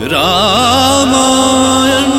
रामायण।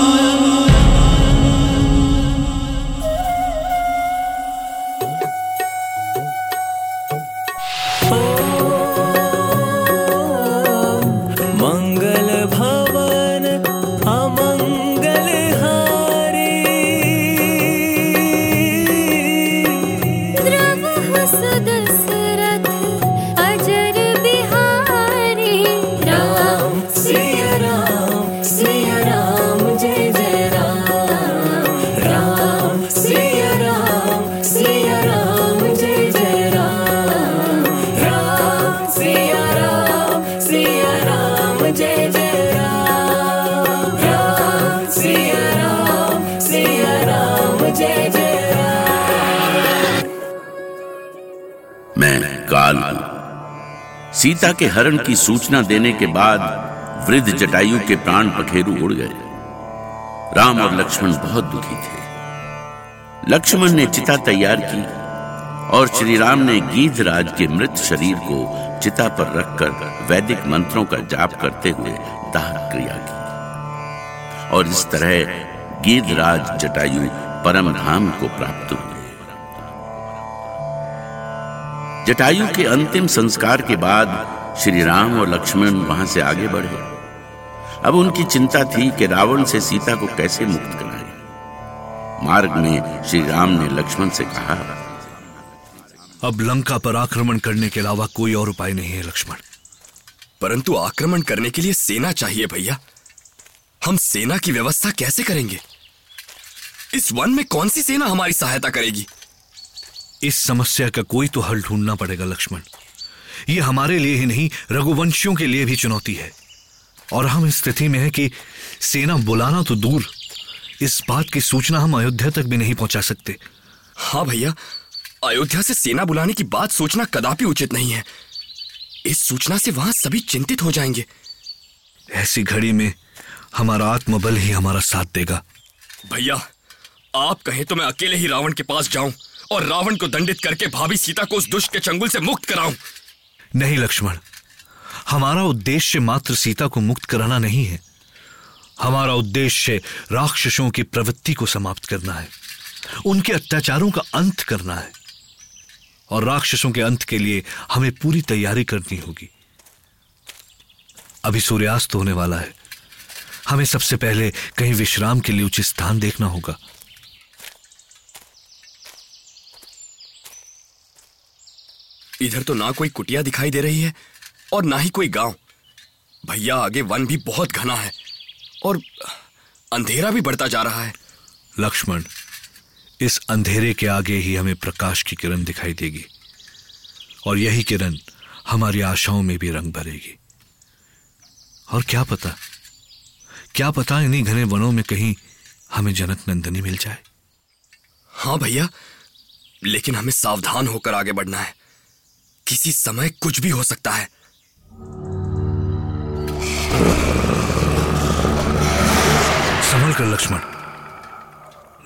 सीता के हरण की सूचना देने के बाद वृद्ध जटायु के प्राण पखेरु उड़ गए। राम और लक्ष्मण बहुत दुखी थे। लक्ष्मण ने चिता तैयार की और श्री राम ने गीधराज के मृत शरीर को चिता पर रखकर वैदिक मंत्रों का जाप करते हुए दाह क्रिया की। और इस तरह गीधराज जटायु परम धाम को प्राप्त हुए। जटायु के अंतिम संस्कार के बाद श्री राम और लक्ष्मण वहाँ से आगे बढ़े। अब उनकी चिंता थी कि रावण से सीता को कैसे मुक्त कराए। मार्ग में श्री राम ने लक्ष्मण से कहा, अब लंका पर आक्रमण करने के अलावा कोई और उपाय नहीं है, लक्ष्मण। परंतु आक्रमण करने के लिए सेना चाहिए भैया। हम सेना की व्यवस्था कैसे करेंगे? इस वन में कौन सी सेना हमारी सहायता करेगी? इस समस्या का कोई तो हल ढूंढना पड़ेगा लक्ष्मण। ये हमारे लिए ही नहीं रघुवंशियों के लिए भी चुनौती है। और हम इस स्थिति में है कि सेना बुलाना तो दूर। इस बात की सूचना हम अयोध्या तक भी नहीं पहुँचा सकते। हाँ भैया अयोध्या से सेना बुलाने की बात सोचना कदापि उचित नहीं है। इस सूचना से वहाँ सभी चिंतित हो जाएँगे। ऐसी घड़ी में हमारा आत्मबल ही हमारा साथ देगा। भैया आप कहें तो मैं अकेले ही रावण के पास जाऊँ। और रावण को दंडित करके भाभी सीता को उस दुष्ट के चंगुल से मुक्त कराऊं। नहीं, लक्ष्मण। हमारा उद्देश्य मात्र सीता को मुक्त कराना नहीं है। हमारा उद्देश्य राक्षसों की प्रवृत्ति को समाप्त करना है। उनके अत्याचारों का अंत करना है। और राक्षसों के अंत के लिए हमें पूरी तैयारी करनी होगी। अभी सूर्यास्त होने वाला है। हमें सबसे पहले कहीं विश्राम के लिए उचित स्थान देखना होगा। इधर तो ना कोई कुटिया दिखाई दे रही है और ना ही कोई गाँव। भैया आगे वन भी बहुत घना है और अंधेरा भी बढ़ता जा रहा है। लक्ष्मण इस अंधेरे के आगे ही हमें प्रकाश की किरण दिखाई देगी और यही किरण हमारी आशाओं में भी रंग भरेगी। और क्या पता क्या पता इन्हीं घने वनों में कहीं हमें जनक नंदनी मिल जाए? हाँ भैया लेकिन हमें सावधान होकर आगे बढ़ना है। किसी समय कुछ भी हो सकता है। संभल कर लक्ष्मण।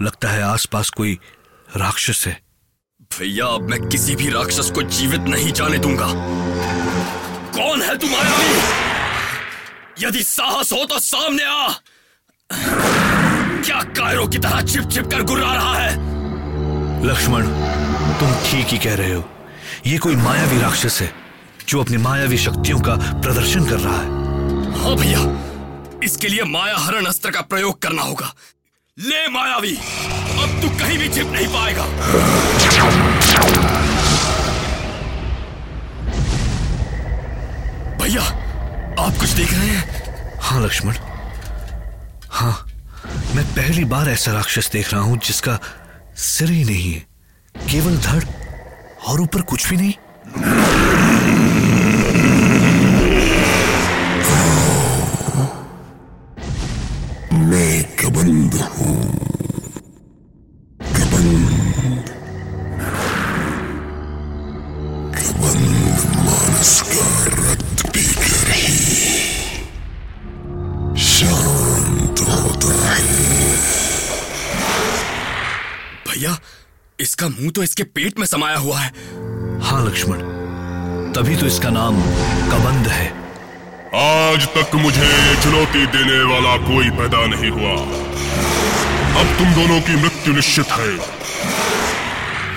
लगता है आसपास कोई राक्षस है। भैया अब मैं किसी भी राक्षस को जीवित नहीं जाने दूँगा। कौन है तुम मायावी यदि साहस हो तो सामने आ। क्या कायरों की तरह छिप छिप कर गुर्रा रहा है? लक्ष्मण तुम ठीक ही कह रहे हो। ये कोई मायावी राक्षस है जो अपनी मायावी शक्तियों का प्रदर्शन कर रहा है। हाँ भैया इसके लिए माया हरण अस्त्र का प्रयोग करना होगा। ले मायावी अब तू कहीं भी छिप नहीं पाएगा। भैया आप कुछ देख रहे हैं? हाँ लक्ष्मण। हाँ मैं पहली बार ऐसा राक्षस देख रहा हूँ जिसका सिर ही नहीं है केवल धड़। और ऊपर कुछ भी नहीं। मैं कबंद हूँ। कबंद। कबंद मानस का रक्त पीकर ही शांत होता है। भैया इसका मुँह तो इसके पेट में समाया हुआ है। हाँ लक्ष्मण। तभी तो इसका नाम कबंद है। आज तक मुझे चुनौती देने वाला कोई पैदा नहीं हुआ। अब तुम दोनों की मृत्यु निश्चित है।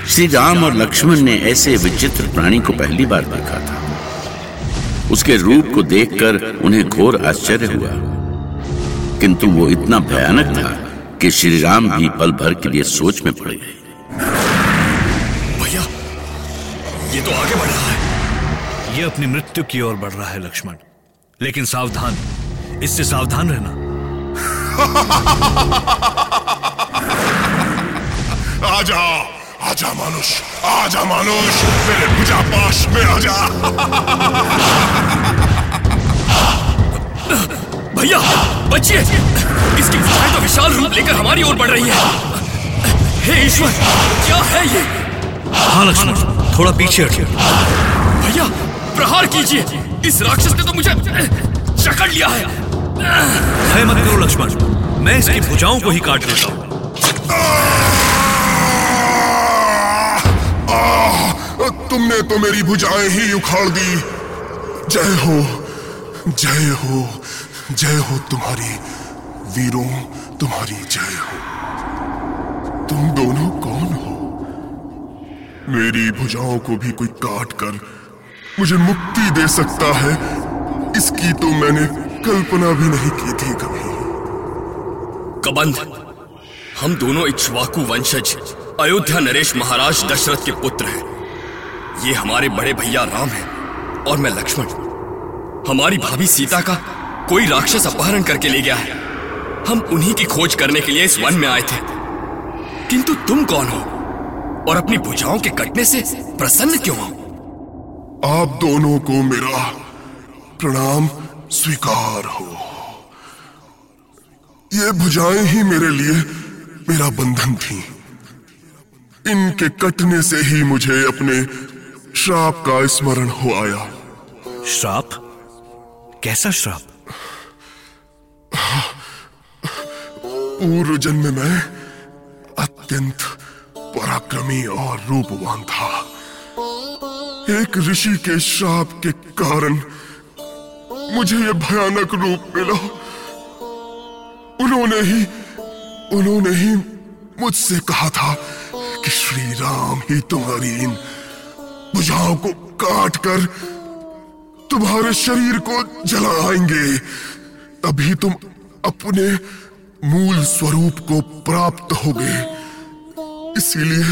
श्री राम और लक्ष्मण ने ऐसे विचित्र प्राणी को पहली बार देखा था। उसके रूप को देखकर उन्हें घोर आश्चर्य हुआ। किंतु वो इतना भयानक था कि श्री राम भी पल भर के लिए सोच में पड़ गए। ये तो आगे बढ़ रहा है। ये अपनी मृत्यु की ओर बढ़ रहा है लक्ष्मण। लेकिन सावधान इससे सावधान रहना। आजा आजा मानुष आजा मानुष मेरे भुजा पाश में आजा। भैया बचिए। इसकी तो विशाल रूप लेकर हमारी ओर बढ़ रही है। हे ईश्वर क्या है ये? हाँ लक्ष्मण थोड़ा पीछे हटिए भैया प्रहार कीजिए। इस राक्षस ने तो मुझे जकड़ लिया है। भय मत करो लक्ष्मण। मैं इसकी भुजाओं को ही काट देता हूँ। तुमने तो मेरी भुजाएँ ही उखाड़ दी। जय हो जय हो जय हो तुम्हारी वीरों तुम्हारी जय हो। तुम दोनों कौन हो मेरी भुजाओं को भी कोई काट कर मुझे मुक्ति दे सकता है, इसकी तो मैंने कल्पना भी नहीं की थी कभी। कबंध, हम दोनों इक्ष्वाकु वंशज, अयोध्या नरेश महाराज दशरथ के पुत्र हैं। ये हमारे बड़े भैया राम हैं और मैं लक्ष्मण। हमारी भाभी सीता का कोई राक्षस अपहरण करके ले गया है। हम उन्हीं की खोज करने के लिए इस वन में आए थे। किंतु तुम कौन हो? और अपनी भुजाओं के कटने से प्रसन्न क्यों हो? आप दोनों को मेरा प्रणाम स्वीकार हो। ये भुजाएँ ही मेरे लिए मेरा बंधन थी। इनके कटने से ही मुझे अपने श्राप का स्मरण हो आया। श्राप? कैसा श्राप? पूर्व जन्म में अत्यंत पराक्रमी और रूपवान था। एक ऋषि के श्राप के कारण मुझे यह भयानक रूप मिला। उन्होंने ही उन्होंने ही मुझसे कहा था कि श्री राम ही तुम्हारी इन भुजाओं को काट कर तुम्हारे शरीर को जलाएँगे। तभी तुम अपने मूल स्वरूप को प्राप्त होगे। इसीलिए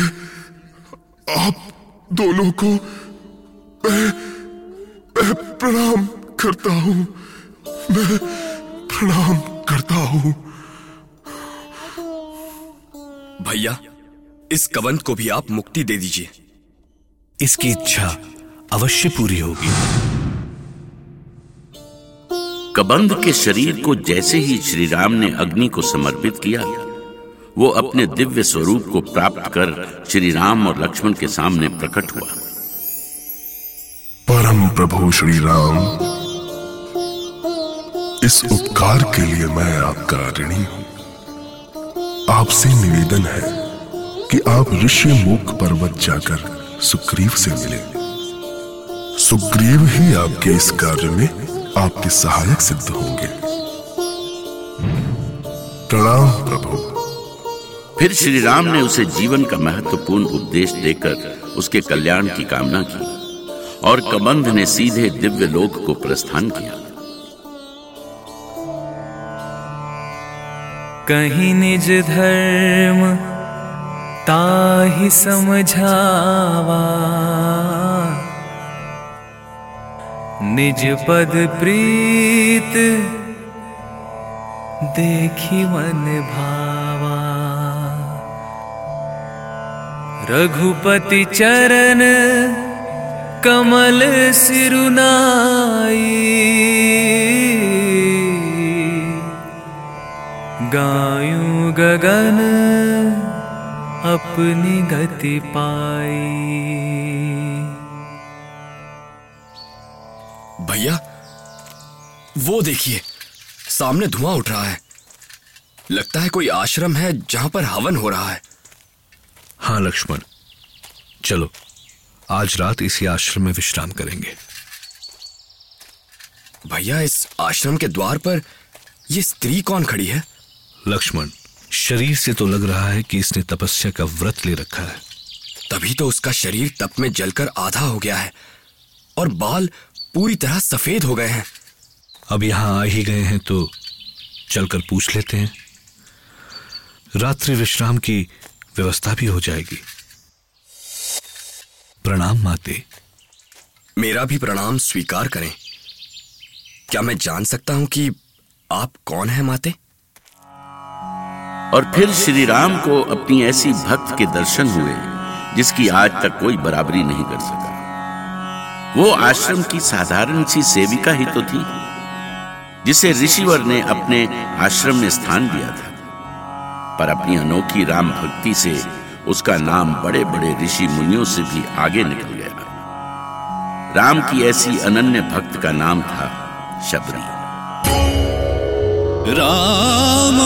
आप दोनों को मैं, मैं प्रणाम करता हूँ। मैं प्रणाम करता हूँ। भैया इस कबंध को भी आप मुक्ति दे दीजिए। इसकी इच्छा अवश्य पूरी होगी। कबंध के शरीर को जैसे ही श्री राम ने अग्नि को समर्पित किया वो अपने दिव्य स्वरूप को प्राप्त कर श्री राम और लक्ष्मण के सामने प्रकट हुआ। परम प्रभु श्री राम, इस उपकार के लिए मैं आपका ऋणी हूँ। आपसे निवेदन है कि आप ऋषि मुख पर्वत जाकर सुग्रीव से मिले। सुग्रीव ही आपके इस कार्य में आपके सहायक सिद्ध होंगे। प्रणाम प्रभु। फिर श्री राम ने उसे जीवन का महत्वपूर्ण उपदेश देकर उसके कल्याण की कामना की और कबंध ने सीधे दिव्य लोक को प्रस्थान किया। कहीं निज धर्म ताहि समझावा। निज पद प्रीत देखी मन भावा रघुपति चरण कमल सिरुनाई। गायूं गगन अपनी गति पाई। भैया, वो देखिए, सामने धुआँ उठ रहा है। लगता है कोई आश्रम है जहाँ पर हवन हो रहा है। हाँ लक्ष्मण। चलो आज रात इसी आश्रम में विश्राम करेंगे। भैया इस आश्रम के द्वार पर ये स्त्री कौन खड़ी है? लक्ष्मण शरीर से तो लग रहा है कि इसने तपस्या का व्रत ले रखा है। तभी तो उसका शरीर तप में जलकर आधा हो गया है और बाल पूरी तरह सफ़ेद हो गए हैं। अब यहाँ आ ही गए हैं तो चलकर पूछ लेते हैं। रात्रि विश्राम की व्यवस्था भी हो जाएगी। प्रणाम माते। मेरा भी प्रणाम स्वीकार करें। क्या मैं जान सकता हूँ कि आप कौन हैं माते? और फिर श्री राम को अपनी ऐसी भक्त के दर्शन हुए जिसकी आज तक कोई बराबरी नहीं कर सका। वो आश्रम की साधारण सी सेविका ही तो थी जिसे ऋषिवर ने अपने आश्रम में स्थान दिया था। पर अपनी अनोखी राम भक्ति से उसका नाम बड़े बड़े ऋषि मुनियों से भी आगे निकल गया। राम की ऐसी अनन्य भक्त का नाम था शबरी। राम